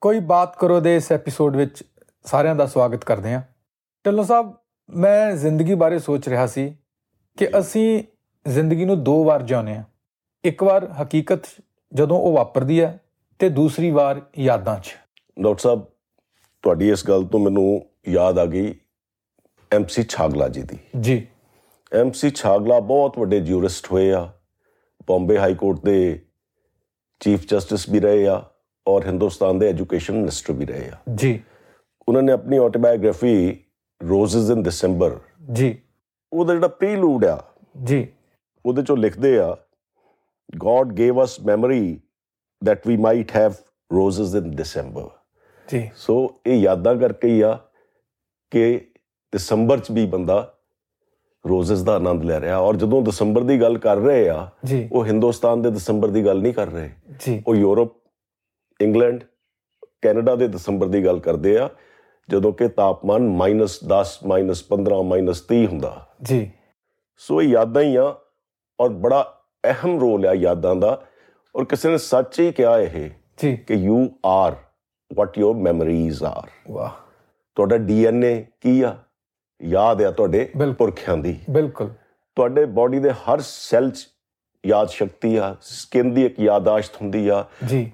ਕੋਈ ਬਾਤ ਕਰੋ ਦੇ ਇਸ ਐਪੀਸੋਡ ਵਿੱਚ ਸਾਰਿਆਂ ਦਾ ਸਵਾਗਤ ਕਰਦੇ ਹਾਂ। ਢਿੱਲੋਂ ਸਾਹਿਬ ਮੈਂ ਜ਼ਿੰਦਗੀ ਬਾਰੇ ਸੋਚ ਰਿਹਾ ਸੀ ਕਿ ਅਸੀਂ ਜ਼ਿੰਦਗੀ ਨੂੰ ਦੋ ਵਾਰ ਜਿਉਂਦੇ ਹਾਂ। ਇੱਕ ਵਾਰ ਹਕੀਕਤ ਜਦੋਂ ਉਹ ਵਾਪਰਦੀ ਹੈ ਤੇ ਦੂਸਰੀ ਵਾਰ ਯਾਦਾਂ 'ਚ। ਡਾਕਟਰ ਸਾਹਿਬ ਤੁਹਾਡੀ ਇਸ ਗੱਲ ਤੋਂ ਮੈਨੂੰ ਯਾਦ ਆ ਗਈ ਐਮਸੀ ਛਾਗਲਾ ਜੀ ਦੀ। ਜੀ। ਐਮਸੀ ਛਾਗਲਾ ਬਹੁਤ ਵੱਡੇ ਜੂਰਿਸਟ ਹੋਏ ਆ। ਬੰਬੇ ਹਾਈ ਕੋਰਟ ਦੇ ਚੀਫ ਜਸਟਿਸ ਵੀ ਰਹੇ ਆ। ਔਰ ਹਿੰਦੁਸਤਾਨ ਦੇ ਐਜੂਕੇਸ਼ਨ ਮਿਨਿਸਟਰ ਵੀ ਰਹੇ ਆ। ਜੀ। ਉਹਨਾਂ ਨੇ ਆਪਣੀ ਆਟੋਬਾਇਓਗ੍ਰਾਫੀ ਰੋਜ਼ਸ ਇਨ ਦਸੰਬਰ ਜੀ। ਉਹਦਾ ਜਿਹੜਾ ਪ੍ਰੀਲੂਡ ਆ ਜੀ। ਉਹਦੇ ਚੋਂ ਲਿਖਦੇ ਆ God gave us memory that we might have roses in December. ਜੀ। ਸੋ ਇਹ ਯਾਦਾਂ ਕਰਕੇ ਹੀ ਆ ਕਿ ਦਸੰਬਰ ਚ ਵੀ ਬੰਦਾ ਰੋਜ਼ਸ ਦਾ ਆਨੰਦ ਲੈ ਰਿਹਾ। ਔਰ ਜਦੋਂ ਦਸੰਬਰ ਦੀ ਗੱਲ ਕਰ ਰਹੇ ਆ ਉਹ ਹਿੰਦੁਸਤਾਨ ਦੇ ਦਸੰਬਰ ਦੀ ਗੱਲ ਨਹੀਂ ਕਰ ਰਹੇ। ਉਹ ਯੂਰਪ ਇੰਗਲੈਂਡ ਕੈਨੇਡਾ ਦੇ ਦਸੰਬਰ ਦੀ ਗੱਲ ਕਰਦੇ ਆ ਜਦੋਂ ਕਿ ਤਾਪਮਾਨ -10 -15 -30 ਹੁੰਦਾ। ਜੀ। ਸੋ ਇਹ ਯਾਦਾਂ ਹੀ ਆ ਔਰ ਬੜਾ ਅਹਿਮ ਰੋਲ ਆ ਯਾਦਾਂ ਦਾ। ਔਰ ਕਿਸੇ ਨੇ ਸੱਚ ਹੀ ਕਿਹਾ ਇਹ ਜੀ। ਕਿ you are what your memories are ਵਾਹ। ਤੁਹਾਡਾ ਡੀਐਨਏ ਕੀ ਆ? ਯਾਦ ਆ ਤੁਹਾਡੇ। ਪੁਰਖਿਆਂ ਦੀ। ਬਿਲਕੁਲ। ਤੁਹਾਡੇ ਬਾਡੀ ਦੇ ਹਰ ਸੈੱਲ 'ਚ ਯਾਦ ਸ਼ਕਤੀ ਆ ਸਕਿਨ ਦੀ ਇੱਕ ਯਾਦਾਸ਼ਤ ਹੁੰਦੀ ਆ।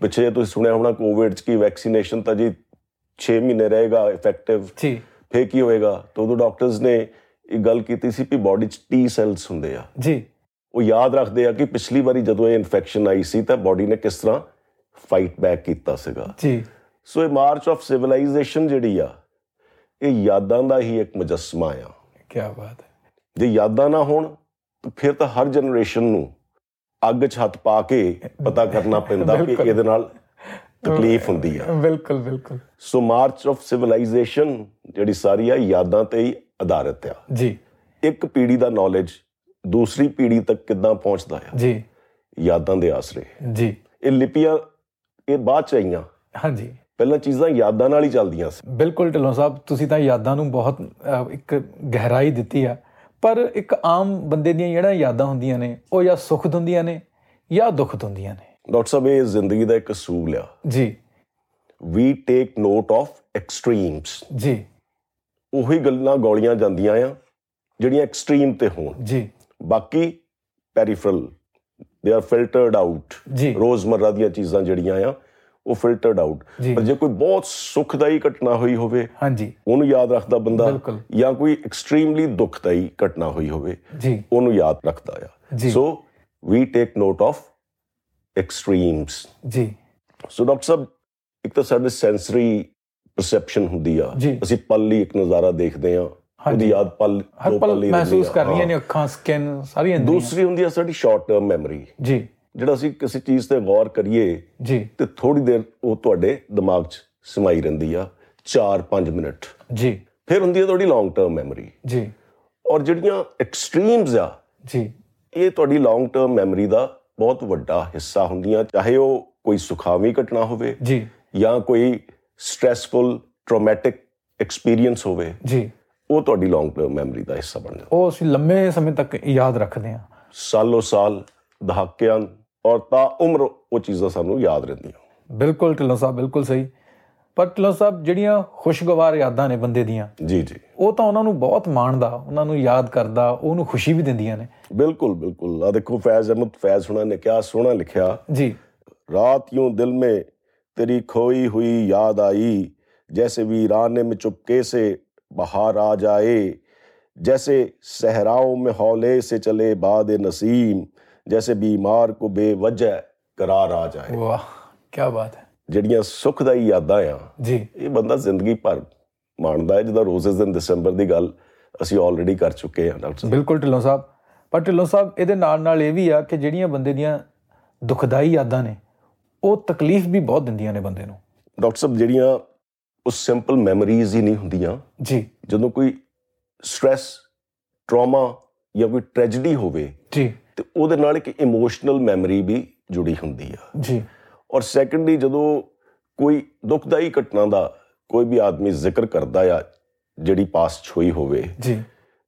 ਪਿੱਛੇ ਤੁਸੀਂ ਸੁਣਿਆ ਹੋਣਾ ਕੋਵਿਡ 'ਚ ਕੀ ਵੈਕਸੀਨੇਸ਼ਨ ਤਾਂ ਜੀ 6 ਮਹੀਨੇ ਰਹੇਗਾ ਇਫੈਕਟਿਵ ਜੀ। ਫੇਰ ਕੀ ਹੋਏਗਾ? ਤਾਂ ਉਦੋਂ ਡਾਕਟਰਸ ਨੇ ਇਹ ਗੱਲ ਕੀਤੀ ਸੀ ਕਿ ਬਾਡੀ 'ਚ ਟੀ ਸੈਲਸ ਹੁੰਦੇ ਆ। ਜੀ। ਉਹ ਯਾਦ ਰੱਖਦੇ ਆ ਕਿ ਪਿਛਲੀ ਵਾਰੀ ਜਦੋਂ ਇਹ ਇਨਫੈਕਸ਼ਨ ਆਈ ਸੀ ਤਾਂ ਬਾਡੀ ਨੇ ਕਿਸ ਤਰ੍ਹਾਂ ਫਾਈਟ ਬੈਕ ਕੀਤਾ ਸੀਗਾ। ਜੀ। ਸੋ ਇਹ ਮਾਰਚ ਆਫ ਸਿਵਲਾਈਜੇਸ਼ਨ ਜਿਹੜੀ ਆ ਇਹ ਯਾਦਾਂ ਦਾ ਹੀ ਇੱਕ ਮੁਜੱਸਮਾ ਆ। ਕੀ ਬਾਤ ਹੈ। ਜੇ ਯਾਦਾਂ ਨਾ ਹੋਣ ਤਾਂ ਫਿਰ ਤਾਂ ਹਰ ਜਨਰੇਸ਼ਨ ਨੂੰ ਅੱਗ 'ਚ ਹੱਥ ਪਾ ਕੇ ਪਤਾ ਕਰਨਾ ਪੈਂਦਾ ਕਿ। ਇਹਦੇ ਨਾਲ ਤਕਲੀਫ ਹੁੰਦੀ ਆ। ਬਿਲਕੁਲ ਬਿਲਕੁਲ। ਸੋ ਮਾਰਚ ਆਫ ਸਿਵਲਾਈਜੇਸ਼ਨ ਜਿਹੜੀ ਸਾਰੀ ਆ ਯਾਦਾਂ ਤੇ ਹੀ ਆਧਾਰਿਤ ਆ। ਜੀ। ਇੱਕ ਪੀੜ੍ਹੀ ਦਾ ਨੌਲੇਜ ਦੂਸਰੀ ਪੀੜ੍ਹੀ ਤੱਕ ਕਿੱਦਾਂ ਪਹੁੰਚਦਾ ਆ? ਜੀ। ਯਾਦਾਂ ਦੇ ਆਸਰੇ। ਜੀ। ਇਹ ਲਿਪੀਆਂ ਇਹ ਬਾਅਦ ਚ ਆਈਆਂ। ਹਾਂਜੀ। ਪਹਿਲਾਂ ਚੀਜ਼ਾਂ ਯਾਦਾਂ ਨਾਲ ਹੀ ਚੱਲਦੀਆਂ ਸੀ। ਬਿਲਕੁਲ ਢਿੱਲੋਂ ਸਾਹਿਬ ਤੁਸੀਂ ਤਾਂ ਯਾਦਾਂ ਨੂੰ ਬਹੁਤ ਇੱਕ ਗਹਿਰਾਈ ਦਿੱਤੀ ਆ। ਪਰ ਇੱਕ ਆਮ ਬੰਦੇ ਦੀਆਂ ਜਿਹੜਾ ਯਾਦਾਂ ਹੁੰਦੀਆਂ ਨੇ ਉਹ ਜਾਂ ਸੁੱਖ ਹੁੰਦੀਆਂ ਨੇ ਜਾਂ ਦੁੱਖ ਹੁੰਦੀਆਂ ਨੇ। ਡਾਕਟਰ ਸਾਹਿਬ ਇਹ ਜ਼ਿੰਦਗੀ ਦਾ ਇੱਕ ਅਸੂਲ ਆ। ਜੀ। We take note of extremes ਜੀ। ਉਹੀ ਗੱਲਾਂ ਗੋਲੀਆਂ ਜਾਂਦੀਆਂ ਆ ਜਿਹੜੀਆਂ ਐਕਸਟ੍ਰੀਮ ਤੇ ਹੋਣ। ਜੀ। ਬਾਕੀ ਪੈਰੀਫਰਲ ਦੇ ਆਰ ਫਿਲਟਰਡ ਆਊਟ ਰੋਜ਼ਮਰਰਾ ਦੀਆਂ ਚੀਜ਼ਾਂ ਜਿਹੜੀਆਂ ਆ ਉਹ ਫਿਲਟਰਡ ਆਊਟ। ਪਰ ਜੇ ਕੋਈ ਬਹੁਤ ਸੁਖਦਾਈ ਘਟਨਾ ਹੋਈ ਹੋਵੇ ਹਾਂਜੀ ਉਹਨੂੰ ਯਾਦ ਰੱਖਦਾ ਬੰਦਾ। ਜਾਂ ਕੋਈ ਐਕਸਟ੍ਰੀਮਲੀ ਦੁਖਦਾਈ ਘਟਨਾ ਹੋਈ ਹੋਵੇ ਜੀ ਉਹਨੂੰ ਯਾਦ ਰੱਖਦਾ ਆ। So we take note of extremes ਜੀ ਸੋ ਡਾਕਟਰ ਸਾਹਿਬ ਇੱਕ ਤਾਂ ਸਾਡੇ ਸੈਂਸਰੀ ਪਰਸੈਪਸ਼ਨ ਹੁੰਦੀ ਆ। ਅਸੀਂ ਪਲ ਲਈ ਇੱਕ ਨਜ਼ਾਰਾ ਦੇਖਦੇ ਆ। ਉਹਦੀ ਯਾਦ ਪਲ ਦੋ ਪਲ ਮਹਿਸੂਸ ਰਹਿੰਦੀ ਆ। ਕਰ ਰਹੀਆਂ ਹਾਂ। ਨੇ ਅੱਖਾਂ ਸਕਿਨ ਸਾਰੀਆਂ। ਦੂਸਰੀ ਹੁੰਦੀ ਆ ਸਾਡੀ ਸ਼ਾਰਟ ਟਰਮ ਮੈਮਰੀ ਜੀ ਜਿਹੜਾ ਅਸੀਂ ਕਿਸੇ ਚੀਜ਼ ਤੇ ਗੌਰ ਕਰੀਏ ਜੀ। ਤੇ ਥੋੜੀ ਦੇਰ ਉਹ ਤੁਹਾਡੇ ਦਿਮਾਗ 'ਚ ਸਮਾਈ ਰਹਿੰਦੀ ਆ 4-5 ਮਿੰਟ। ਜੀ। ਫਿਰ ਹੁੰਦੀ ਆ ਤੁਹਾਡੀ ਲੌਂਗ ਟਰਮ ਮੈਮਰੀ ਜੀ। ਔਰ ਜਿਹੜੀਆਂ ਐਕਸਟ੍ਰੀਮਸ ਆ ਜੀ। ਇਹ ਤੁਹਾਡੀ ਲੌਂਗ ਟਰਮ ਮੈਮਰੀ ਦਾ ਬਹੁਤ ਵੱਡਾ ਹਿੱਸਾ ਹੁੰਦੀਆਂ ਚਾਹੇ ਉਹ ਕੋਈ ਸੁਖਾਵੀ ਘਟਨਾ ਹੋਵੇ ਜੀ। ਜਾਂ ਕੋਈ ਸਟ੍ਰੈਸਫੁਲ ਟਰੋਮੈਟਿਕ ਐਕਸਪੀਰੀਅੰਸ ਹੋਵੇ ਜੀ। ਉਹ ਤੁਹਾਡੀ ਲੌਂਗ ਟਰਮ ਮੈਮਰੀ ਦਾ ਹਿੱਸਾ ਬਣ ਜਾਂਦਾ। ਉਹ ਅਸੀਂ ਲੰਮੇ ਸਮੇਂ ਤੱਕ ਯਾਦ ਰੱਖਦੇ ਹਾਂ। ਸਾਲੋ ਸਾਲ ਦਹਾਕਿਆਂ ਔਰ ਤਾਂ ਉਮਰ ਉਹ ਚੀਜ਼ਾਂ ਸਾਨੂੰ ਯਾਦ ਰਹਿੰਦੀਆਂ। ਬਿਲਕੁਲ ਢਿੱਲੋਂ ਸਾਹਿਬ ਬਿਲਕੁਲ ਸਹੀ। ਪਰ ਢਿੱਲੋਂ ਸਾਹਿਬ ਜਿਹੜੀਆਂ ਖੁਸ਼ਗਵਾਰ ਯਾਦਾਂ ਨੇ ਬੰਦੇ ਦੀਆਂ ਜੀ ਜੀ। ਉਹ ਤਾਂ ਉਹਨਾਂ ਨੂੰ ਬਹੁਤ ਮਾਣਦਾ ਉਹਨਾਂ ਨੂੰ ਯਾਦ ਕਰਦਾ ਉਹਨੂੰ ਖੁਸ਼ੀ ਵੀ ਦਿੰਦੀਆਂ ਨੇ। ਬਿਲਕੁਲ ਬਿਲਕੁਲ। ਆ ਦੇਖੋ ਫੈਜ਼ ਅਹਿਮਦ ਫੈਜ਼ ਹੁਣਾ ਨੇ ਕਿਹਾ ਸੋਹਣਾ ਲਿਖਿਆ ਜੀ। ਰਾਤ ਯੂੰ ਦਿਲ ਮੇ ਤੇਰੀ ਖੋਈ ਹੋਈ ਯਾਦ ਆਈ जैसे वीराने में चुपके से बहार आ जाए जैसे सहराओं में हौले से चले बाद नसीम ਜੈਸੇ بیمار ਕੋ ਬੇਵਜਹ ਕਰਾਰ ਆ ਜਾਏ ਵਾਹ ਕੀ ਬਾਤ ਹੈ ਜਿਹੜੀਆਂ ਸੁਖਦਾਈ ਯਾਦਾਂ ਆ ਜੀ ਇਹ ਬੰਦਾ ਜ਼ਿੰਦਗੀ ਭਰ ਮਾਣਦਾ ਹੈ ਜਦੋਂ ਰੋਜ਼ਸ ਇਨ ਦਸੰਬਰ ਦੀ ਗੱਲ ਅਸੀਂ ਆਲਰੇਡੀ ਕਰ ਚੁੱਕੇ ਹਾਂ ਡਾਕਟਰ ਸਾਹਿਬ ਬਿਲਕੁਲ ਢਿੱਲੋਂ ਸਾਹਿਬ ਪਰ ਢਿੱਲੋਂ ਸਾਹਿਬ ਇਹਦੇ ਨਾਲ ਨਾਲ ਇਹ ਵੀ ਆ ਕਿ ਜਿਹੜੀਆਂ ਬੰਦੇ ਦੀਆਂ ਦੁਖਦਾਈ ਯਾਦਾਂ ਨੇ ਉਹ ਤਕਲੀਫ ਵੀ ਬਹੁਤ ਦਿੰਦੀਆਂ ਨੇ ਬੰਦੇ ਨੂੰ ਡਾਕਟਰ ਸਾਹਿਬ ਜਿਹੜੀਆਂ ਉਹ ਸਿੰਪਲ ਮੈਮਰੀਜ਼ ਹੀ ਨਹੀਂ ਹੁੰਦੀਆਂ ਜੀ ਜਦੋਂ ਕੋਈ ਸਟ्रेस ਟਰਾਮਾ ਜਾਂ ਕੋਈ ਟ੍ਰੈਜੇਡੀ ਹੋਵੇ ਜੀ ਤੇ ਉਹਦੇ ਨਾਲ ਇੱਕ ਇਮੋਸ਼ਨਲ ਮੈਮਰੀ ਵੀ ਜੁੜੀ ਹੁੰਦੀ ਆ। ਜੀ। ਔਰ ਸੈਕੰਡਲੀ ਜਦੋਂ ਕੋਈ ਦੁਖਦਾਈ ਘਟਨਾ ਦਾ ਕੋਈ ਵੀ ਆਦਮੀ ਜ਼ਿਕਰ ਕਰਦਾ ਆ ਜਿਹੜੀ ਪਾਸਟ ਹੋਈ ਹੋਵੇ ਜੀ।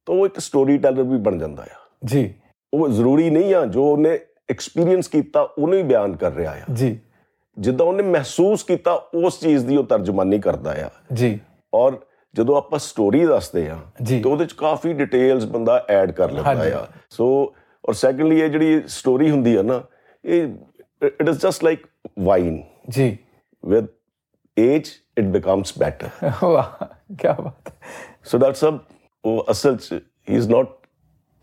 ਤਾਂ ਉਹ ਇੱਕ ਸਟੋਰੀ ਟੈਲਰ ਵੀ ਬਣ ਜਾਂਦਾ ਆ। ਜੀ। ਉਹ ਜ਼ਰੂਰੀ ਨਹੀਂ ਆ ਜੋ ਉਹਨੇ ਐਕਸਪੀਰੀਅੰਸ ਕੀਤਾ ਉਹਨੂੰ ਹੀ ਬਿਆਨ ਕਰ ਰਿਹਾ ਆ। ਜੀ। ਜਿੱਦਾਂ ਉਹਨੇ ਮਹਿਸੂਸ ਕੀਤਾ ਉਸ ਚੀਜ਼ ਦੀ ਉਹ ਤਰਜਮਾਨੀ ਕਰਦਾ ਆ। ਜੀ। ਔਰ ਜਦੋਂ ਆਪਾਂ ਸਟੋਰੀ ਦੱਸਦੇ ਆ। ਤੇ ਉਹਦੇ ਚ ਕਾਫੀ ਡਿਟੇਲਸ ਬੰਦਾ ਐਡ ਕਰ ਲੈਂਦਾ। ਆ। ਸੋ ਔਰ ਸੈਕੰਡਲੀ ਇਹ ਜਿਹੜੀ ਸਟੋਰੀ ਹੁੰਦੀ ਹੈ ਨਾ ਇਹ it is just like wine ਜੀ। With age it becomes better ਵਾਹ ਕੀ ਬਾਤ ਸੋ ਦੈਟਸ ਅ ਉਹ ਅਸਲ ਚ ਹੀ is not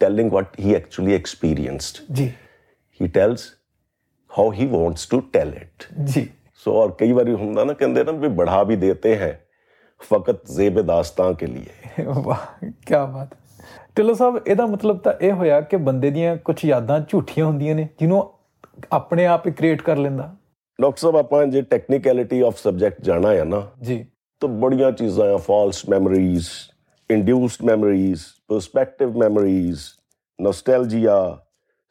telling what he actually experienced ਜੀ he tells how he wants to tell it ਜੀ ਸੋ ਔਰ ਕਈ ਵਾਰੀ ਹੁੰਦਾ ਨਾ ਕਹਿੰਦੇ ਨਾ ਵੀ ਬੜਾ ਵੀ ਦੇਤੇ ਹੈ ਫਕਤ ਜ਼ੇਬ ਦਾਸਤਾਂ ਕੇ ਲਈ ਵਾਹ ਕੀ ਬਾਤ ਢਿੱਲੋਂ ਸਾਹਿਬ ਇਹਦਾ ਮਤਲਬ ਤਾਂ ਇਹ ਹੋਇਆ ਕਿ ਬੰਦੇ ਦੀਆਂ ਕੁਝ ਯਾਦਾਂ ਝੂਠੀਆਂ ਹੁੰਦੀਆਂ ਨੇ ਜਿਹਨੂੰ ਆਪਣੇ ਆਪ ਹੀ ਕ੍ਰੀਏਟ ਕਰ ਲੈਂਦਾ। ਡਾਕਟਰ ਸਾਹਿਬ ਆਪਾਂ ਜੇ ਟੈਕਨੀਕੈਲਿਟੀ ਆਫ ਸਬਜੈਕਟ ਜਾਣਾ ਹੈ ਨਾ ਜੀ। ਤਾਂ ਬੜੀਆਂ ਚੀਜ਼ਾਂ ਆ false memories induced memories perspective memories nostalgia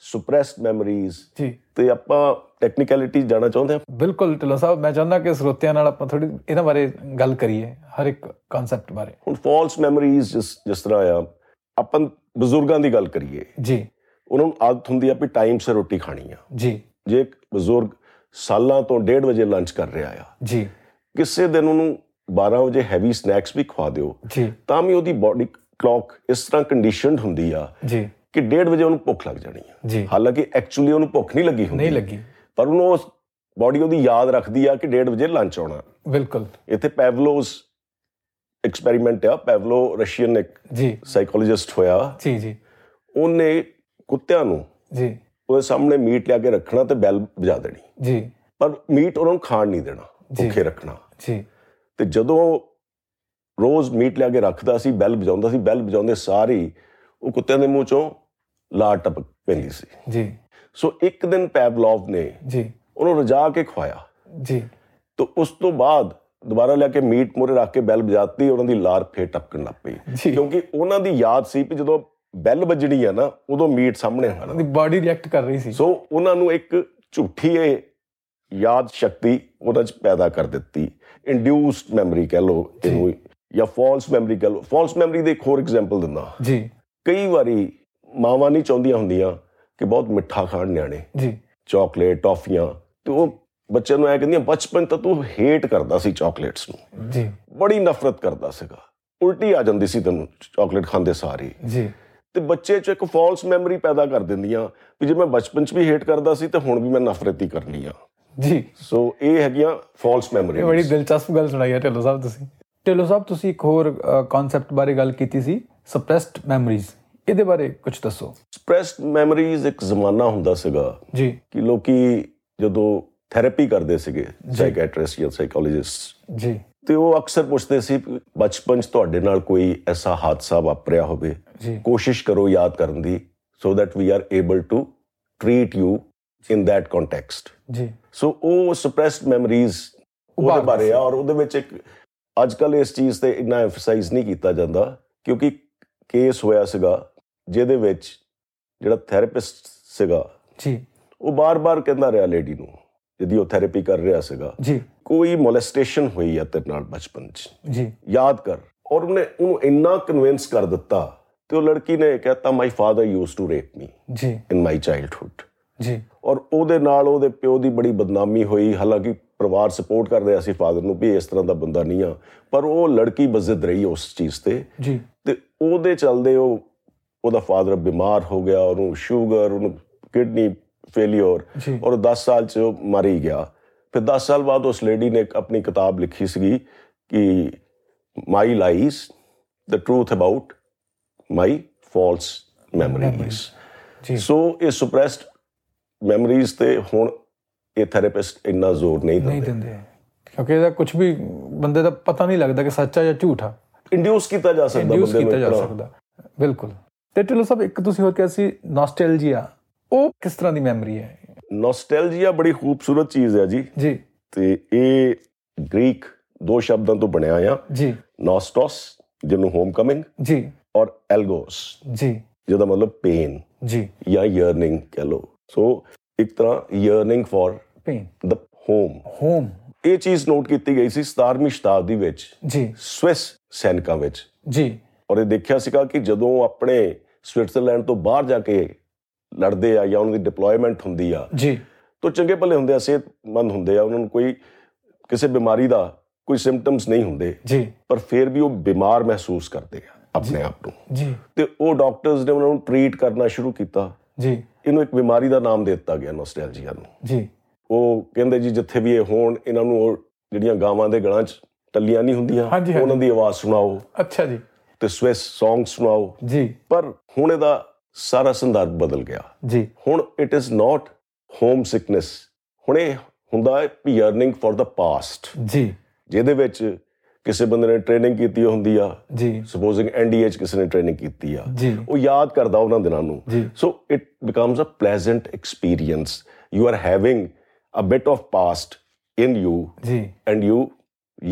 suppressed memories ਜੀ। ਤੇ ਆਪਾਂ ਟੈਕਨੀਕੈਲਿਟੀ ਜਾਣਾ ਚਾਹੁੰਦੇ ਹਾਂ ਬਿਲਕੁਲ ਢਿੱਲੋਂ ਸਾਹਿਬ ਮੈਂ ਚਾਹੁੰਦਾ ਕਿ ਸਰੋਤਿਆਂ ਨਾਲ ਆਪਾਂ ਥੋੜੀ ਇਹਨਾਂ ਬਾਰੇ ਗੱਲ ਕਰੀਏ ਹਰ ਇੱਕ ਕਨਸੈਪਟ ਬਾਰੇ। ਹੁਣ ਫਾਲਸ ਮੈਮਰੀਜ਼ ਜਿਸ ਜਿਸ ਤਰ੍ਹਾਂ ਆ ਆਪਾਂ ਬਜ਼ੁਰਗਾਂ ਦੀ ਗੱਲ ਕਰੀਏ। ਜੀ। ਉਹਨਾਂ ਨੂੰ ਆਦਤ ਹੁੰਦੀ ਆ ਵੀ ਟਾਈਮ ਸਿਰ ਰੋਟੀ ਖਾਣੀ ਆ। ਜੀ। ਜੇ ਇੱਕ ਬਜ਼ੁਰਗ ਸਾਲਾਂ ਤੋਂ 1:30 ਵਜੇ ਲੰਚ ਕਰ ਰਿਹਾ ਆ ਜੀ। ਕਿਸੇ ਦਿਨ ਉਹਨੂੰ 12 ਵਜੇ ਹੈਵੀ ਸਨੈਕਸ ਵੀ ਖਵਾ ਦਿਓ ਜੀ। ਤਾਂ ਵੀ ਉਹਦੀ ਬਾਡੀ ਕਲੌਕ ਇਸ ਤਰ੍ਹਾਂ ਕੰਡੀਸ਼ਨਡ ਹੁੰਦੀ ਆ ਜੀ। ਕਿ 1:30 ਵਜੇ ਉਹਨੂੰ ਭੁੱਖ ਲੱਗ ਜਾਣੀ ਆ। ਜੀ। ਹਾਲਾਂਕਿ ਐਕਚੁਅਲੀ ਉਹਨੂੰ ਭੁੱਖ ਨਹੀਂ ਲੱਗੀ ਹੁੰਦੀ। ਨਹੀਂ ਲੱਗੀ। ਪਰ ਉਹਨੂੰ ਉਸ ਬਾਡੀ ਉਹਦੀ ਯਾਦ ਰੱਖਦੀ ਆ ਕਿ 1:30 ਵਜੇ ਲੰਚ ਆਉਣਾ। ਬਿਲਕੁਲ। ਇੱਥੇ ਪੈਵਲੋਸ ਐਕਸਪੈਰੀਮੈਂਟ ਆ ਪੈਵਲੋ ਰਸ਼ੀਅਨ ਇੱਕ ਜੀ। ਸਾਈਕੋਲੋਜਿਸਟ ਹੋਇਆ। ਜੀ ਜੀ। ਉਹਨੇ ਕੁੱਤਿਆਂ ਨੂੰ ਜੀ। ਉਹਦੇ ਸਾਹਮਣੇ ਮੀਟ ਲਿਆ ਕੇ ਰੱਖਣਾ ਤੇ ਬੈਲ ਵਜਾ ਦੇਣੀ। ਜੀ। ਪਰ ਮੀਟ ਉਹਨਾਂ ਨੂੰ ਖਾਣ ਨਹੀਂ ਦੇਣਾ। ਭੁੱਖੇ ਰੱਖਣਾ। ਜੀ। ਤੇ ਜਦੋਂ ਰੋਜ਼ ਮੀਟ ਲਿਆ ਕੇ ਰੱਖਦਾ ਸੀ ਬੈਲ ਵਜਾਉਂਦਾ ਸੀ ਬੈਲ ਵਜਾਉਂਦੇ ਸਾਰੀ ਉਹ ਕੁੱਤਿਆਂ ਦੇ ਮੂੰਹ ਚੋਂ ਲਾਰ ਟਪਕ ਪੈਂਦੀ ਸੀ। ਜੀ। ਸੋ ਇੱਕ ਦਿਨ ਪੈਵਲੋਵ ਨੇ ਜੀ। ਉਹਨੂੰ ਰਜਾ ਕੇ ਖਵਾਇਆ। ਜੀ। ਤੇ ਉਸ ਤੋਂ ਬਾਅਦ ਦੁਬਾਰਾ ਲਿਆ ਕੇ ਮੀਟ ਮੂਹਰੇ ਰੱਖ ਕੇ ਬੈਲ ਵਜਾਤੀ ਉਹਨਾਂ ਦੀ ਲਾਰ ਫੇਰ ਟਪਕਣ ਲੱਗ ਪਈ। ਕਿਉਂਕਿ ਉਹਨਾਂ ਦੀ ਯਾਦ ਸੀ ਕਿ ਜਦੋਂ ਬੈਲ ਵੱਜਣੀ ਹੈ ਨਾ ਉਦੋਂ ਮੀਟ ਸਾਹਮਣੇ ਆਉਣਾ। ਉਹਦੀ ਬਾਡੀ ਰਿਐਕਟ ਕਰ ਰਹੀ ਸੀ। ਸੋ ਉਹਨਾਂ ਨੂੰ ਇੱਕ ਝੂਠੀ ਇਹ ਯਾਦ ਸ਼ਕਤੀ ਉਹਨਾਂ 'ਚ ਪੈਦਾ ਕਰ ਦਿੱਤੀ। ਇੰਡਿਊਸਡ ਮੈਮਰੀ ਕਹਿ ਲਓ ਇਹਨੂੰ ਜਾਂ ਫਾਲਸ ਮੈਮਰੀ ਕਹਿ ਲਓ। ਫਾਲਸ ਮੈਮਰੀ ਦੇ ਇੱਕ ਹੋਰ ਐਗਜ਼ਾਮਪਲ ਦਿੰਦਾ। ਜੀ। ਕਈ ਵਾਰੀ ਮਾਵਾਂ ਨਹੀਂ ਚਾਹੁੰਦੀਆਂ ਹੁੰਦੀਆਂ ਕਿ ਬਹੁਤ ਮਿੱਠਾ ਖਾਣ ਨਿਆਣੇ। ਜੀ। ਚਾਕਲੇਟ ਟੌਫੀਆਂ ਤੇ ਉਹ ਬੱਚੇ ਨੂੰ ਐ ਕਹਿੰਦੀਆਂ ਬਚਪਨ ਤਾਂ ਤੂੰ ਹੇਟ ਕਰਦਾ ਸੀ ਚਾਕਲੇਟਸ ਨੂੰ। ਜੀ। ਬੜੀ ਨਫ਼ਰਤ ਕਰਦਾ ਸੀਗਾ। ਉਲਟੀ ਆ ਜਾਂਦੀ ਸੀ ਤੈਨੂੰ ਚਾਕਲੇਟ ਖਾਂਦੇ ਸਾਰੇ ਜੀ। ਤੇ ਬੱਚੇ 'ਚ ਇੱਕ ਫਾਲਸ ਮੈਮਰੀ ਪੈਦਾ ਕਰ ਦਿੰਦੀਆਂ ਵੀ ਜੇ ਮੈਂ ਬਚਪਨ 'ਚ ਵੀ ਹੇਟ ਕਰਦਾ ਸੀ ਤੇ ਹੁਣ ਵੀ ਮੈਂ ਨਫ਼ਰਤ ਹੀ ਕਰਨੀ ਆ। ਜੀ। ਸੋ ਇਹ ਹੈਗੀਆਂ ਫਾਲਸ ਇਹ ਬੜੀ ਦਿਲਚਸਪ ਗੱਲ ਸੁਣਾਈ ਹੈ ਢਿੱਲੋਂ ਸਾਹਿਬ ਤੁਸੀਂ। ਢਿੱਲੋਂ ਸਾਹਿਬ ਤੁਸੀਂ ਇੱਕ ਹੋਰ ਕਨਸੈਪਟ ਬਾਰੇ ਗੱਲ ਕੀਤੀ ਸੀ ਸਪਰੈਸਡ ਮੈਮਰੀਜ਼ ਇਹਦੇ ਬਾਰੇ ਕੁਝ ਦੱਸੋ। ਸਪਰੈਸਡ ਮੈਮਰੀਜ਼ ਇੱਕ ਜ਼ਮਾਨਾ ਹੁੰਦਾ ਸੀਗਾ ਜੀ। ਕਿ ਲੋਕੀ ਜਦੋਂ ਥੈਰੇਪੀ ਕਰਦੇ ਸੀਗੇ ਸਾਈਕੈਟ੍ਰਿਸਟ ਜਾਂ ਸਾਈਕੋਲੋਜਿਸਟ ਜੀ। ਤੇ ਉਹ ਅਕਸਰ ਪੁੱਛਦੇ ਸੀ ਬਚਪਨ 'ਚ ਤੁਹਾਡੇ ਨਾਲ ਕੋਈ ਐਸਾ ਹਾਦਸਾ ਵਾਪਰਿਆ ਹੋਵੇ? ਕੋਸ਼ਿਸ਼ ਕਰੋ ਯਾਦ ਕਰਨ ਦੀ so that we are able to treat you in that context ਜੀ। ਸੋ ਉਹ ਸਪਰੈਸਡ ਮੈਮਰੀਜ਼ ਉਹਦੇ ਬਾਰੇ ਆ ਔਰ ਉਹਦੇ ਵਿੱਚ ਇੱਕ ਅੱਜ ਕੱਲ ਇਸ ਚੀਜ਼ ਤੇ ਇੰਨਾ ਐਮਫਸਾਈਜ਼ ਨਹੀਂ ਕੀਤਾ ਜਾਂਦਾ ਕਿਉਂਕਿ ਕੇਸ ਹੋਇਆ ਸੀਗਾ ਜਿਹਦੇ ਵਿੱਚ ਜਿਹੜਾ ਥੈਰੇਪਿਸਟ ਸੀਗਾ ਜੀ। ਉਹ ਬਾਰ-ਬਾਰ ਕਹਿੰਦਾ ਰਿਹਾ ਲੇਡੀ ਨੂੰ ਜਿਹਦੀ ਉਹ ਥੈਰੇਪੀ ਕਰ ਰਿਹਾ ਸੀਗਾ ਜੀ। ਕੋਈ ਮੋਲੈਸਟੇਸ਼ਨ ਹੋਈ ਆ ਤੇਰੇ ਨਾਲ ਬਚਪਨ 'ਚ? ਜੀ। ਯਾਦ ਕਰ। ਔਰ ਉਹਨੇ ਉਹਨੂੰ ਇੰਨਾ ਕਨਵਿੰਸ ਕਰ ਦਿੱਤਾ ਤੇ ਉਹ ਲੜਕੀ ਨੇ ਕਹਿਤਾ my father used to rape me ਜੀ। ਇਨ ਮਾਈ ਚਾਈਲਡਹੁੱਡ ਜੀ। ਔਰ ਉਹਦੇ ਨਾਲ ਉਹਦੇ ਪਿਓ ਦੀ ਬੜੀ ਬਦਨਾਮੀ ਹੋਈ। ਹਾਲਾਂਕਿ ਪਰਿਵਾਰ ਸਪੋਰਟ ਕਰ ਰਿਹਾ ਸੀ ਫਾਦਰ ਨੂੰ ਵੀ ਇਸ ਤਰ੍ਹਾਂ ਦਾ ਬੰਦਾ ਨਹੀਂ ਆ। ਪਰ ਉਹ ਲੜਕੀ ਬਜ਼ਿੱਦ ਰਹੀ ਉਸ ਚੀਜ਼ ਤੇ। ਜੀ। ਤੇ ਉਹਦੇ ਚੱਲਦੇ ਉਹ ਉਹਦਾ ਫਾਦਰ ਬਿਮਾਰ ਹੋ ਗਿਆ ਉਹਨੂੰ ਸ਼ੂਗਰ ਉਹਨੂੰ ਕਿਡਨੀ ਫੇਲਿਅਰ ਜੀ। ਔਰ 10 ਸਾਲ ਚ ਮਰ ਗਿਆ। ਫਿਰ 10 ਸਾਲ ਬਾਅਦ ਉਸ ਲੇਡੀ ਨੇ ਆਪਣੀ ਕਿਤਾਬ ਲਿਖੀ ਸੀਗੀ ਕਿ my lies the truth about my false memories ਜੀ। ਸੋ ਇਹ ਸੁਪਰੈਸਡ ਮੈਮਰੀਜ਼ ਤੇ ਹੁਣ ਇਹ ਥੈਰੇਪਿਸਟ ਇੰਨਾ ਜ਼ੋਰ ਨਹੀਂ ਨਹੀਂ ਦਿੰਦੇ। ਦਿੰਦੇ। ਕਿਉਂਕਿ ਇਹਦਾ ਕੁਝ ਵੀ ਬੰਦੇ ਦਾ ਪਤਾ ਨਹੀਂ ਲੱਗਦਾ ਕਿ ਸੱਚਾ ਜਾਂ ਝੂਠਾ ਇੰਡਿਊਸ ਕੀਤਾ ਜਾ ਸਕਦਾ ਇੰਡਿਊਸ ਬੰਦੇ ਨੂੰ ਕੀਤਾ ਜਾ। ਸਕਦਾ। ਬਿਲਕੁਲ। ਤੇ ਢਿੱਲੋਂ ਸਾਹਿਬ ਇੱਕ ਤੁਸੀਂ ਹੋਰ ਕਿਹਾ ਸੀ ਨੋਸਟੈਲਜੀਆ ਉਹ ਕਿਸ ਤਰ੍ਹਾਂ ਦੀ ਮੈਮਰੀ ਹੈ? ਨੋਸਟੈਲਜੀਆ ਬੜੀ ਖੂਬਸੂਰਤ ਚੀਜ਼ ਹੈ ਜੀ। ਜੀ। ਤੇ ਇਹ ਗ੍ਰੀਕ ਦੋ ਸ਼ਬਦਾਂ ਤੋਂ ਬਣਿਆ ਆ। ਜੀ। ਨੋਸਟੋਸ ਜਿਹਨੂੰ ਹੋਮ ਕਮਿੰਗ ਜੀ। ਔਰ ਐਲਗੋਸ ਜੀ। ਜਿਹਦਾ ਮਤਲਬ ਪੇਨ ਜੀ। ਜਾਂ ਯਰਨਿੰਗ ਕਹ ਲੋ ਸੋ ਇੱਕ ਤਰ੍ਹਾਂ yearning for pain the home home ਇਹ ਚੀਜ਼ ਨੋਟ ਕੀਤੀ ਗਈ ਸੀ 17ਵੀਂ ਸ਼ਤਾਬਦੀ ਵਿੱਚ। ਜੀ। ਸਵਿਸ ਸੈਨਿਕਾਂ ਵਿੱਚ। ਜੀ। ਔਰ ਇਹ ਦੇਖਿਆ ਸੀਗਾ ਕਿ ਜਦੋਂ ਆਪਣੇ ਸਵਿਟਜ਼ਰਲੈਂਡ ਤੋਂ ਬਾਹਰ ਜਾ ਕੇ ਲੜਦੇ ਆ ਜਾਂ ਉਹਨਾਂ ਦੀ ਡਿਪਲੋਇਮੈਂਟ ਹੁੰਦੀ ਆ। ਜੀ। ਤੋ ਚੰਗੇ ਭਲੇ ਹੁੰਦੇ ਆ ਸਿਹਤਮੰਦ ਹੁੰਦੇ ਆ ਉਹਨਾਂ ਨੂੰ ਕੋਈ ਕਿਸੇ ਬਿਮਾਰੀ ਦਾ ਕੋਈ ਸਿੰਪਟਮਸ ਨਹੀਂ ਹੁੰਦੇ। ਜੀ। ਪਰ ਫਿਰ ਵੀ ਉਹ ਬਿਮਾਰ ਮਹਿਸੂਸ ਕਰਦੇ ਆ ਆਪਣੇ ਆਪ ਨੂੰ। ਜੀ। ਤੇ ਉਹ ਡਾਕਟਰਸ ਨੇ ਉਹਨਾਂ ਨੂੰ ਟ੍ਰੀਟ ਕਰਨਾ ਸ਼ੁਰੂ ਕੀਤਾ। ਜੀ। ਇਹਨੂੰ ਇੱਕ ਬਿਮਾਰੀ ਦਾ ਨਾਮ ਦੇ ਦਿੱਤਾ ਗਿਆ ਨੋਸਟੈਲਜੀਆ ਨੂੰ। ਜੀ। ਉਹ ਕਹਿੰਦੇ ਜੀ ਜਿੱਥੇ ਵੀ ਇਹ ਹੋਣ ਇਹਨਾਂ ਨੂੰ ਉਹ ਜਿਹੜੀਆਂ ਗਾਵਾਂ ਦੇ ਗਲਾਂ 'ਚ ਟੱਲੀਆਂ ਨਹੀਂ ਹੁੰਦੀਆਂ। ਉਹਨਾਂ ਦੀ ਆਵਾਜ਼ ਸੁਣਾਓ। ਅੱਛਾ ਜੀ। ਤੇ ਸਵਿਸ Song ਸੁਣਾਓ। ਜੀ। ਪਰ ਹੁਣ ਇਹਦਾ ਸਾਰਾ ਸੰਦਰਭ ਬਦਲ ਗਿਆ। ਜੀ। ਹੁਣ it is not home sickness ਹੁਣ ਇਹ ਹੁੰਦਾ ਹੈ ਯਰਨਿੰਗ ਫॉर ਦਾ ਪਾਸਟ ਜੀ। ਜਿਹਦੇ ਵਿੱਚ ਕਿਸੇ ਬੰਦੇ ਨੇ ਟ੍ਰੇਨਿੰਗ ਕੀਤੀ ਹੁੰਦੀ ਆ। ਜੀ। ਸਪੋਜ਼ਿੰਗ ਐਨਡੀਐਚ ਕਿਸੇ ਨੇ ਟ੍ਰੇਨਿੰਗ ਕੀਤੀ ਆ। ਉਹ ਯਾਦ ਕਰਦਾ ਉਹਨਾਂ ਦਿਨਾਂ ਨੂੰ। So it becomes a pleasant experience you are having a bit of past in you ਜੀ। And you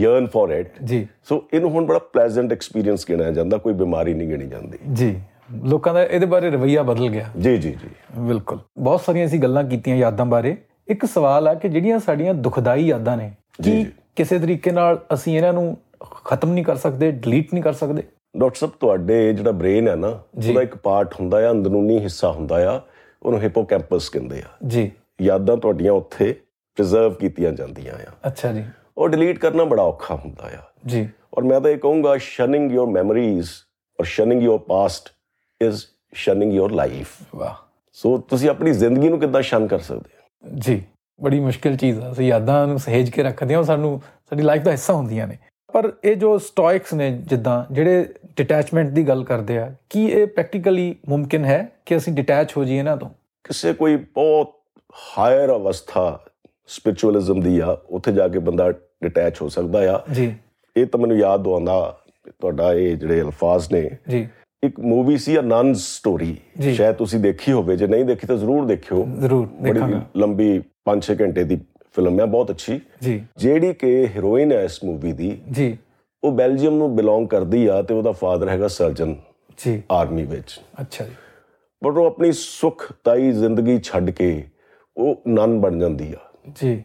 yearn for it ਜੀ। ਸੋ ਇਹਨੂੰ ਹੁਣ ਬੜਾ ਪਲੇਜ਼ੈਂਟ ਐਕਸਪੀਰੀਅੰਸ ਗਿਣਿਆ ਜਾਂਦਾ। ਕੋਈ ਬਿਮਾਰੀ ਨਹੀਂ ਗਿਣੀ ਜਾਂਦੀ। ਜੀ। ਲੋਕਾਂ ਦਾ ਇਹਦੇ ਬਾਰੇ ਰਵਈਆ ਬਦਲ ਗਿਆ। ਜੀ ਜੀ ਜੀ। ਬਿਲਕੁਲ। ਬਹੁਤ ਸਾਰੀਆਂ ਅਸੀਂ ਗੱਲਾਂ ਕੀਤੀਆਂ ਯਾਦਾਂ ਬਾਰੇ। ਇੱਕ ਸਵਾਲ ਆ ਕਿ ਜਿਹੜੀਆਂ ਸਾਡੀਆਂ ਦੁਖਦਾਈ ਯਾਦਾਂ ਨੇ ਜੀ, ਕੀ। ਕਿਸੇ ਤਰੀਕੇ ਨਾਲ ਅਸੀਂ ਇਹਨਾਂ ਨੂੰ ਖਤਮ ਨਹੀਂ ਕਰ ਸਕਦੇ ਡਿਲੀਟ ਨਹੀਂ ਕਰ ਸਕਦੇ? ਡਾਕਟਰ ਸਾਹਿਬ ਤੁਹਾਡੇ ਜਿਹੜਾ ਬ੍ਰੇਨ ਹੈ ਨਾ। ਉਹਦਾ ਇੱਕ ਪਾਰਟ ਹੁੰਦਾ ਆ ਅੰਦਰੂਨੀ ਹਿੱਸਾ ਹੁੰਦਾ ਆ ਉਹਨੂੰ ਹਿਪੋਕੈਂਪਸ ਕਹਿੰਦੇ ਆ। ਜੀ। ਯਾਦਾਂ ਤੁਹਾਡੀਆਂ ਉੱਥੇ ਪ੍ਰੀਜ਼ਰਵ ਕੀਤੀਆਂ ਜਾਂਦੀਆਂ ਆ। ਅੱਛਾ ਜੀ। ਉਹ ਡਿਲੀਟ ਕਰਨਾ ਬੜਾ ਔਖਾ ਹੁੰਦਾ ਆ। ਜੀ। ਔਰ ਮੈਂ ਤਾਂ ਇਹ ਕਹੂੰਗਾ ਸ਼ਨਿੰਗ ਯੋਰ ਮੈਮਰੀਜ਼ ਔਰ shunning your past is shunning your life ਵਾਹ। ਸੋ ਤੁਸੀਂ ਆਪਣੀ ਜ਼ਿੰਦਗੀ ਨੂੰ ਕਿੱਦਾਂ ਸ਼ਨ ਕਰ ਸਕਦੇ ਹੋ? ਜੀ ਬੜੀ ਮੁਸ਼ਕਿਲ ਚੀਜ਼ ਆ। ਅਸੀਂ ਯਾਦਾਂ ਨੂੰ ਸਹੇਜ ਕੇ ਰੱਖਦੇ ਹਾਂ ਸਾਨੂੰ ਸਾਡੀ ਲਾਈਫ ਦਾ ਹਿੱਸਾ ਹੁੰਦੀਆਂ ਨੇ। ਪਰ ਇਹ ਜੋ ਸਟੋਇਕਸ ਨੇ ਜਿੱਦਾਂ ਜਿਹੜੇ ਡਿਟੈਚਮੈਂਟ ਦੀ ਗੱਲ ਕਰਦੇ ਆ ਕੀ ਇਹ ਪ੍ਰੈਕਟੀਕਲੀ ਮੁਮਕਿਨ ਹੈ ਕਿ ਅਸੀਂ ਡਿਟੈਚ ਹੋ ਜਾਈਏ ਇਹਨਾਂ ਤੋਂ? ਕਿਸੇ ਕੋਈ ਬਹੁਤ ਹਾਇਰ ਅਵਸਥਾ ਸਪਿਰਚੁਅਲਿਜ਼ਮ ਦੀ ਆ ਉੱਥੇ ਜਾ ਕੇ ਬੰਦਾ ਡਿਟੈਚ ਹੋ ਸਕਦਾ ਆ। ਜੀ। ਇਹ ਤਾਂ ਮੈਨੂੰ ਯਾਦ ਦਵਾਉਂਦਾ ਤੁਹਾਡਾ ਇਹ ਜਿਹੜੇ ਅਲਫਾਜ਼ ਨੇ। ਜੀ। ਇੱਕ ਮੂਵੀ ਸੀ ਅ ਨਨਸ ਸਟੋਰੀ। ਸ਼ਾਇਦ ਤੁਸੀਂ ਦੇਖੀ ਹੋਵੇ ਜੇ ਨਹੀਂ ਦੇਖੀ ਤਾਂ ਜ਼ਰੂਰ ਦੇਖਿਓ। ਜ਼ਰੂਰ ਬੜੀ ਲੰਬੀ 5-6 ਘੰਟੇ ਦੀ ਫਿਲਮ ਹੈ ਬਹੁਤ ਅੱਛੀ। ਜੀ। ਜਿਹੜੀ ਕਿ ਹੀਰੋਇਨ ਹੈ ਇਸ ਮੂਵੀ ਦੀ ਜੀ। ਉਹ ਬੈਲਜੀਅਮ ਨੂੰ ਬਿਲੋਂਗ ਕਰਦੀ ਆ ਤੇ ਉਹਦਾ ਫਾਦਰ ਹੈਗਾ ਸਰਜਨ ਜੀ। ਆਰਮੀ ਵਿੱਚ। ਅੱਛਾ ਜੀ। ਬਟ ਉਹ ਆਪਣੀ ਸੁਖਦਾਈ ਜ਼ਿੰਦਗੀ ਛੱਡ ਕੇ ਉਹ ਨਨ ਬਣ ਜਾਂਦੀ ਆ। ਜੀ।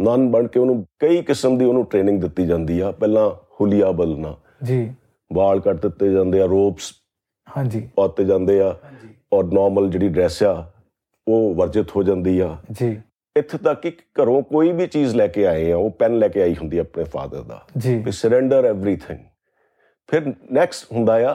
ਨਨ ਬਣ ਕੇ ਉਹਨੂੰ ਕਈ ਕਿਸਮ ਦੀ ਉਹਨੂੰ ਟ੍ਰੇਨਿੰਗ ਦਿੱਤੀ ਜਾਂਦੀ ਆ। ਪਹਿਲਾਂ ਹੁਲੀਆ ਬਲਣਾ ਜੀ। ਵਾਲ ਕੱਟ ਦਿੱਤੇ ਜਾਂਦੇ ਆ ਰੋਪਸ ਹਾਂਜੀ। ਪਾਤੇ ਜਾਂਦੇ ਆ ਹਾਂਜੀ। ਔਰ ਨਾਰਮਲ ਜਿਹੜੀ ਡਰੈਸ ਆ ਉਹ ਵਰਜਿਤ ਹੋ ਜਾਂਦੀ ਆ। ਜੀ। ਇੱਥੇ ਤੱਕ ਕਿ ਘਰੋਂ ਕੋਈ ਵੀ ਚੀਜ਼ ਲੈ ਕੇ ਆਏ ਆ ਉਹ ਪੈਨ ਲੈ ਕੇ ਆਈ ਹੁੰਦੀ ਆਪਣੇ ਫਾਦਰ ਦਾ। ਜੀ। ਵੀ ਸਰੈਂਡਰ ਐਵਰੀਥਿੰਗ ਫਿਰ ਨੈਕਸਟ ਹੁੰਦਾ ਆ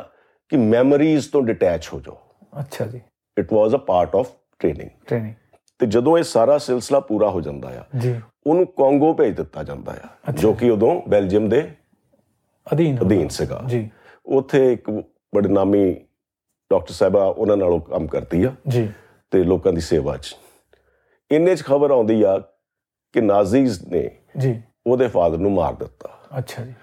ਕਿ ਮੈਮਰੀਜ਼ ਤੋਂ ਡਿਟੈਚ ਹੋ ਜਾਓ। ਅੱਛਾ ਜੀ। It was a part of training training ਤੇ ਜਦੋਂ ਇਹ ਸਾਰਾ ਸਿਲਸਿਲਾ ਪੂਰਾ ਹੋ ਜਾਂਦਾ ਆ ਜੀ। ਉਹਨੂੰ ਕਾਂਗੋ ਭੇਜ ਦਿੱਤਾ ਜਾਂਦਾ ਆ ਜੋ ਕਿ ਉਦੋਂ ਬੈਲਜੀਅਮ ਦੇ ਅਧੀਨ। ਅਧੀਨ ਸੀਗਾ। ਜੀ। ਉੱਥੇ ਇੱਕ ਬੜੇ ਨਾਮੀ ਡਾਕਟਰ ਸਾਹਿਬਾ ਉਹਨਾਂ ਨਾਲ ਕੰਮ ਕਰਦੀ ਆ ਜੀ। ਤੇ ਲੋਕਾਂ ਦੀ ਸੇਵਾ 'ਚ। ਇੰਨੇ 'ਚ ਖਬਰ ਆਉਂਦੀ ਆ ਕਿ ਨਾਜ਼ੀਜ਼ ਨੇ ਜੀ। ਉਹਦੇ ਫਾਦਰ ਨੂੰ ਮਾਰ ਦਿੱਤਾ। ਅੱਛਾ ਜੀ।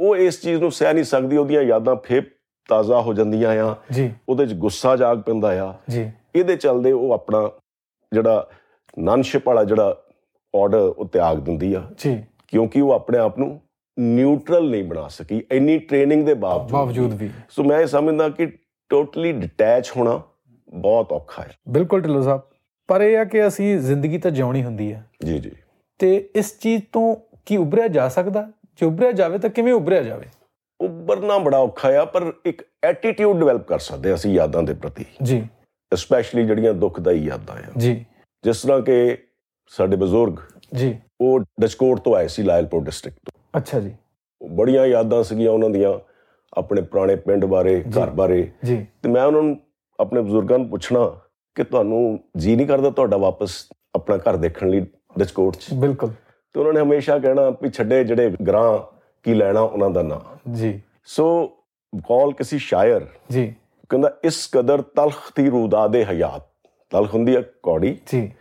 ਉਹ ਇਸ ਚੀਜ਼ ਨੂੰ ਸਹਿ ਨਹੀਂ ਸਕਦੀ ਉਹਦੀਆਂ ਯਾਦਾਂ ਫੇਰ ਤਾਜ਼ਾ ਹੋ ਜਾਂਦੀਆਂ ਆ। ਜੀ। ਉਹਦੇ 'ਚ ਗੁੱਸਾ ਜਾਗ ਪੈਂਦਾ ਆ। ਜੀ। ਇਹਦੇ ਚੱਲਦੇ ਉਹ ਆਪਣਾ ਜਿਹੜਾ ਨਨਸ਼ਿਪ ਵਾਲਾ ਜਿਹੜਾ ਆਰਡਰ ਉਹ ਤਿਆਗ ਦਿੰਦੀ ਆ। ਜੀ। ਕਿਉਂਕਿ ਉਹ ਆਪਣੇ ਆਪ ਨੂੰ ਨਿਊਟਰਲ ਨਹੀਂ ਬਣਾ ਸਕੀ ਇੰਨੀ ਟ੍ਰੇਨਿੰਗ ਦੇ ਬਾਵਜੂਦ ਬਾਵਜੂਦ ਵੀ। ਸੋ ਮੈਂ ਇਹ ਸਮਝਦਾ ਕਿ ਟੋਟਲੀ ਡਿਟੈਚ ਹੋਣਾ ਬਹੁਤ ਔਖਾ ਹੈ। ਬਿਲਕੁਲ ਢਿੱਲੋਂ ਸਾਹਿਬ ਪਰ ਇਹ ਆ ਕਿ ਅਸੀਂ ਜ਼ਿੰਦਗੀ ਤਾਂ ਜਿਉਣੀ ਹੁੰਦੀ ਹੈ। ਜੀ ਜੀ। ਤੇ ਇਸ ਚੀਜ਼ ਤੋਂ ਕੀ ਉਭਰਿਆ ਜਾ ਸਕਦਾ? ਜੇ ਉਭਰਿਆ ਜਾਵੇ ਤਾਂ ਕਿਵੇਂ ਉਭਰਿਆ ਜਾਵੇ? ਉੱਭਰਨਾ ਬੜਾ ਔਖਾ ਆ ਪਰ ਇੱਕ ਐਟੀਟਿਊਡ ਡਿਵੈਲਪ ਕਰ ਸਕਦੇ ਅਸੀਂ ਯਾਦਾਂ ਦੇ ਪ੍ਰਤੀ। ਜੀ। ਸਪੈਸ਼ਲੀ ਜਿਹੜੀਆਂ ਦੁਖਦਾਈ ਯਾਦਾਂ ਆ। ਜੀ। ਜਿਸ ਤਰ੍ਹਾਂ ਕਿ ਸਾਡੇ ਬਜ਼ੁਰਗ ਜੀ। ਉਹ ਡਚਕੋਟ ਤੋਂ ਆਏ ਸੀ ਲਾਇਲਪੁਰ ਡਿਸਟ੍ਰਿਕਟ ਅੱਛਾ ਜੀ। ਬੜੀਆਂ ਯਾਦਾਂ ਸੀਗੀਆਂ ਉਹਨਾਂ ਦੀਆਂ ਆਪਣੇ ਪੁਰਾਣੇ ਪਿੰਡ ਬਾਰੇ ਘਰ ਬਾਰੇ। ਜੀ। ਤੇ ਮੈਂ ਉਹਨਾਂ ਨੂੰ ਆਪਣੇ ਬਜ਼ੁਰਗਾਂ ਨੂੰ ਪੁੱਛਣਾ ਕਿ ਤੁਹਾਨੂੰ ਜੀ ਨਹੀਂ ਕਰਦਾ ਤੁਹਾਡਾ ਵਾਪਸ ਆਪਣਾ ਘਰ ਦੇਖਣ ਲਈ ਡਚਕੋਟ 'ਚ? ਬਿਲਕੁਲ। ਤੇ ਉਹਨਾਂ ਨੇ ਹਮੇਸ਼ਾ ਕਹਿਣਾ ਵੀ ਛੱਡੇ ਜਿਹੜੇ ਗ੍ਰਾਂ ਕੀ ਲੈਣਾ ਉਹਨਾਂ ਦਾ ਨਾਂ। ਜੀ। ਸੋ ਕੌਲ ਕਿਸੇ ਸ਼ਾਇਰ ਜੀ। ਕਹਿੰਦਾ ਇਸ ਕਦਰ ਤਲਖ ਥੀ ਰੂਦਾਦੇ ਹਯਾਤ। ਤਲਖ ਹੁੰਦੀ ਹੈ ਕੌੜੀ। ਜੀ।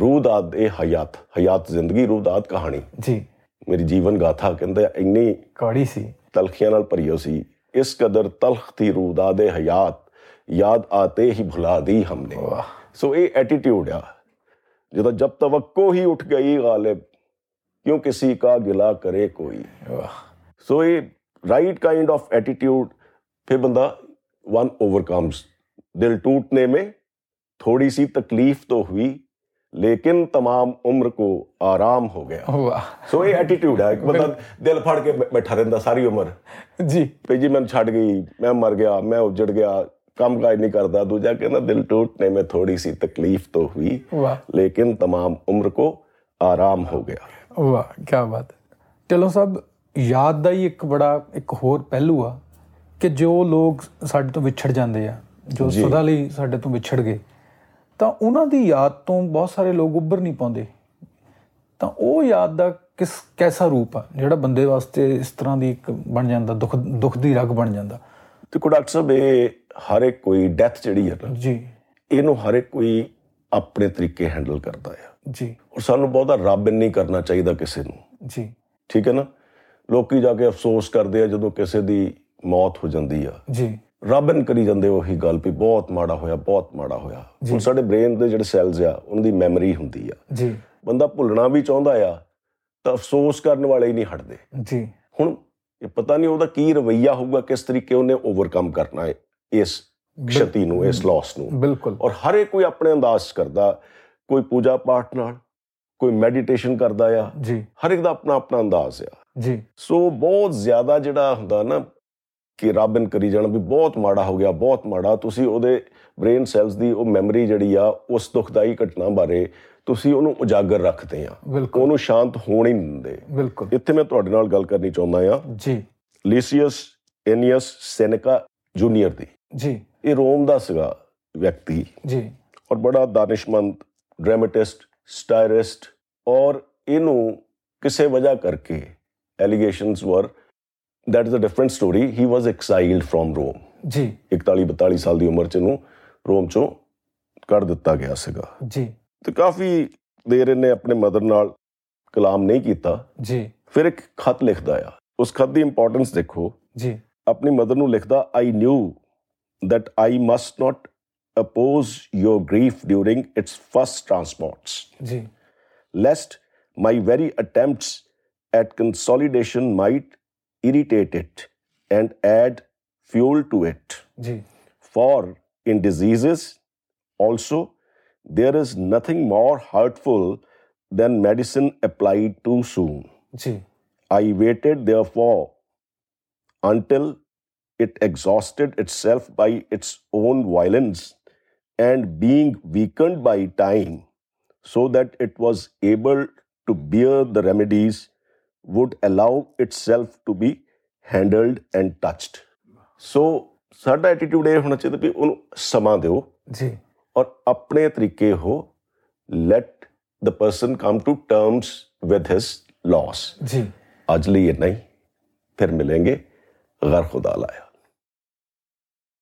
ਰੂਦਾਦ ਹਯਾਤ ਹਯਾਤ ਜ਼ਿੰਦਗੀ ਰੂਦਾਦ ਕਹਾਣੀ। ਜੀ। ਮੇਰੀ ਜੀਵਨ ਗਾਥਾ ਕਹਿੰਦਾ ਇੰਨੀ ਕੌੜੀ ਸੀ ਤਲਖੀਆਂ ਨਾਲ ਭਰੀ ਹੋ ਸੀ ਇਸ ਕਦਰ ਤਲਖ ਥੀ ਰੂਦਾਦੇ ਹਯਾਤ ਯਾਦ ਆਤੇ ਹੀ ਭੁਲਾ ਦੀ ਹਮਨੇ ਵਾਹ ਸੋ ਇਹ ਐਟੀਟਿਊਡ ਆ ਜਦੋਂ ਜਬ ਤਵੱਕੋ ਹੀ ਉੱਠ ਗਈ ਗਾਲਿਬ ਕਿਉਂ ਕਿਸੇ ਕਾ ਗਿਲਾ ਕਰੇ ਕੋਈ ਵਾਹ सो ये राइट काइंड ऑफ एटीट्यूड फिर बंदा वन ओवरकम्स दिल टूटने में थोड़ी सी तकलीफ तो हुई ਲੇਕਿਨ तमाम ਉਮਰ ਕੋ ਆਰਾਮ ਹੋ ਗਿਆ। ਸੋ ਇਹ ਐਟੀਟਿਊਡ ਹੈ ਬੰਦਾ ਦਿਲ ਫੜ ਕੇ ਬੈਠਾ ਰਹਿੰਦਾ ਸਾਰੀ ਉਮਰ। ਜੀ। ਵੀ ਜੀ ਮੈਨੂੰ ਛੱਡ ਗਈ ਮੈਂ ਮਰ ਗਿਆ ਮੈਂ ਉੱਜੜ ਗਿਆ ਕੰਮ ਕਾਜ ਨਹੀਂ ਕਰਦਾ। ਦੂਜਾ ਕਹਿੰਦਾ ਦਿਲ ਟੁੱਟਨੇ ਮੇ ਥੋੜੀ ਸੀ ਤਕਲੀਫ ਤੋਂ ਹੋਈ ਲੇਕਿਨ तमाम ਉਮਰ ਕੋ ਆਰਾਮ ਹੋ ਗਿਆ। ਵਾਹ ਕੀ ਬਾਤ ਚਲੋ ਸਭ ਯਾਦ ਦਾ ਹੀ ਇੱਕ ਬੜਾ ਇੱਕ ਹੋਰ ਪਹਿਲੂ ਆ ਕਿ ਜੋ ਲੋਕ ਸਾਡੇ ਤੋਂ ਵਿਛੜ ਜਾਂਦੇ ਆ ਜੋ। ਸਦਾ ਲਈ ਸਾਡੇ ਤੋਂ ਵਿਛੜ ਗਏ ਤਾਂ ਉਹਨਾਂ ਦੀ ਯਾਦ ਤੋਂ ਬਹੁਤ ਸਾਰੇ ਲੋਕ ਉੱਭਰ ਨਹੀਂ ਪਾਉਂਦੇ। ਤਾਂ ਉਹ ਯਾਦ ਦਾ ਕਿਸ ਕੈਸਾ ਰੂਪ ਆ ਜਿਹੜਾ ਬੰਦੇ ਵਾਸਤੇ ਇਸ ਤਰ੍ਹਾਂ ਦੀ ਇੱਕ ਬਣ ਜਾਂਦਾ ਦੁੱਖ ਦੁੱਖ ਦੀ ਰਗ ਬਣ ਜਾਂਦਾ? ਦੇਖੋ ਡਾਕਟਰ ਸਾਹਿਬ ਇਹ ਹਰ ਇੱਕ ਕੋਈ ਡੈਥ ਜਿਹੜੀ ਹੈ ਜੀ। ਇਹਨੂੰ ਹਰ ਇੱਕ ਕੋਈ ਆਪਣੇ ਤਰੀਕੇ ਹੈਂਡਲ ਕਰਦਾ ਆ। ਜੀ। ਔਰ ਸਾਨੂੰ ਬਹੁਤਾ ਰੱਬ ਨਹੀਂ ਕਰਨਾ ਚਾਹੀਦਾ ਕਿਸੇ ਨੂੰ। ਜੀ। ਠੀਕ ਹੈ ਨਾ? ਲੋਕੀ ਜਾ ਕੇ ਅਫਸੋਸ ਕਰਦੇ ਆ ਜਦੋਂ ਕਿਸੇ ਦੀ ਮੌਤ ਹੋ ਜਾਂਦੀ ਆ। ਜੀ। ਰੱਬਨ ਕਰੀ ਜਾਂਦੇ ਉਹੀ ਗੱਲ ਵੀ ਬਹੁਤ ਮਾੜਾ ਹੋਇਆ ਬਹੁਤ ਮਾੜਾ ਹੋਇਆ। ਹੁਣ ਸਾਡੇ ਬ੍ਰੇਨ ਦੇ ਜਿਹੜੇ ਸੈਲਸ ਆ ਉਹਨਾਂ ਦੀ ਮੈਮਰੀ ਹੁੰਦੀ ਆ। ਜੀ। ਬੰਦਾ ਭੁੱਲਣਾ ਵੀ ਚਾਹੁੰਦਾ ਆ ਤਾਂ ਅਫਸੋਸ ਕਰਨ ਵਾਲੇ ਹੀ ਨਹੀਂ ਹਟਦੇ। ਜੀ। ਹੁਣ ਇਹ ਪਤਾ ਨਹੀਂ ਉਹਦਾ ਕੀ ਰਵਈਆ ਹੋਊਗਾ ਕਿਸ ਤਰੀਕੇ ਉਹਨੇ ਓਵਰਕਮ ਕਰਨਾ ਹੈ ਇਸ ਕਸ਼ਤੀ ਨੂੰ ਇਸ ਲਾਸ ਨੂੰ। ਬਿਲਕੁਲ। ਔਰ ਹਰ ਇੱਕ ਕੋਈ ਆਪਣੇ ਅੰਦਾਜ਼ ਕਰਦਾ ਕੋਈ ਪੂਜਾ ਪਾਠ ਨਾਲ ਕੋਈ ਮੈਡੀਟੇਸ਼ਨ ਕਰਦਾ ਆ। ਜੀ। ਹਰ ਇੱਕ ਦਾ ਆਪਣਾ ਆਪਣਾ ਅੰਦਾਜ਼ ਆ। ਜੀ। ਸੋ ਬਹੁਤ ਜ਼ਿਆਦਾ ਜਿਹੜਾ ਹੁੰਦਾ ਨਾ ਕਿ ਰੱਬਨ ਕਰੀ ਜਾਣਾ ਵੀ ਬਹੁਤ ਮਾੜਾ ਹੋ ਗਿਆ ਬਹੁਤ ਮਾੜਾ। ਤੁਸੀਂ ਉਹਦੇ ਬ੍ਰੇਨ ਸੈਲਸ ਦੀ ਉਹ ਮੈਮਰੀ ਜਿਹੜੀ ਆ ਉਸ ਦੁਖਦਾਈ ਘਟਨਾ ਬਾਰੇ ਤੁਸੀਂ ਉਹਨੂੰ ਉਜਾਗਰ ਰੱਖਦੇ ਆ। ਉਹਨੂੰ ਸ਼ਾਂਤ ਹੋਣ ਹੀ ਨਹੀਂ ਦਿੰਦੇ। ਬਿਲਕੁਲ। ਇੱਥੇ ਮੈਂ ਤੁਹਾਡੇ ਨਾਲ ਗੱਲ ਕਰਨੀ ਚਾਹੁੰਦਾ ਆ। ਜੀ। ਲੀਸੀਅਸ ਐਨੀਅਸ ਸੈਨੇਕਾ ਜੂਨੀਅਰ ਦੀ। ਜੀ। ਇਹ ਰੋਮ ਦਾ ਸੀਗਾ ਵਿਅਕਤੀ। ਜੀ। ਔਰ ਬੜਾ ਦਾਨਿਸ਼ਮੰਦ ਡਰਾਮੈਟਿਸਟ ਸਟਾਇਰਿਸਟ ਔਰ ਇਹਨੂੰ ਕਿਸੇ ਵਜ੍ਹਾ ਕਰਕੇ ਐਲੀਗੇਸ਼ਨਸ ਵਰ that is a different story he was exiled from rome ਜੀ 41 42 ਸਾਲ ਦੀ ਉਮਰ ਚ ਇਹਨੂੰ ਰੋਮ ਚੋਂ ਕੱਢ ਦਿੱਤਾ ਗਿਆ ਸੀਗਾ ਜੀ ਤੇ ਕਾਫੀ ਦੇਰ ਇਹਨੇ ਆਪਣੇ ਮਦਰ ਨਾਲ ਕਲਾਮ ਨਹੀਂ ਕੀਤਾ ਜੀ ਫਿਰ ਇੱਕ ਖਤ ਲਿਖਦਾ ਆ ਉਸ ਖਤ ਦੀ ਇੰਪੋਰਟੈਂਸ ਦੇਖੋ ਜੀ ਆਪਣੀ ਮਦਰ ਨੂੰ ਲਿਖਦਾ I knew that I must not oppose your grief during its first transports, ਜੀ lest my very attempts at consolidation might irritate it and add fuel to it. For in diseases also there is nothing more hurtful than medicine applied too soon. I waited, therefore, until it exhausted itself by its own violence and being weakened by time, so that it was able to bear the remedies, would allow itself to be handled and touched so ਸਾਡਾ attitude ਇਹ ਹੋਣਾ ਚਾਹੀਦਾ ਵੀ ਉਹਨੂੰ ਸਮਾਂ ਦਿਓ ਜੀ। ਔਰ ਆਪਣੇ ਤਰੀਕੇ ਹੋ let the person come to terms with his loss ਜੀ। ਅੱਜ ਲਈ ਇਹ ਨਹੀਂ ਫਿਰ ਮਿਲਾਂਗੇ। ਗਰ ਖੁਦਾ ਲਾਇਆ।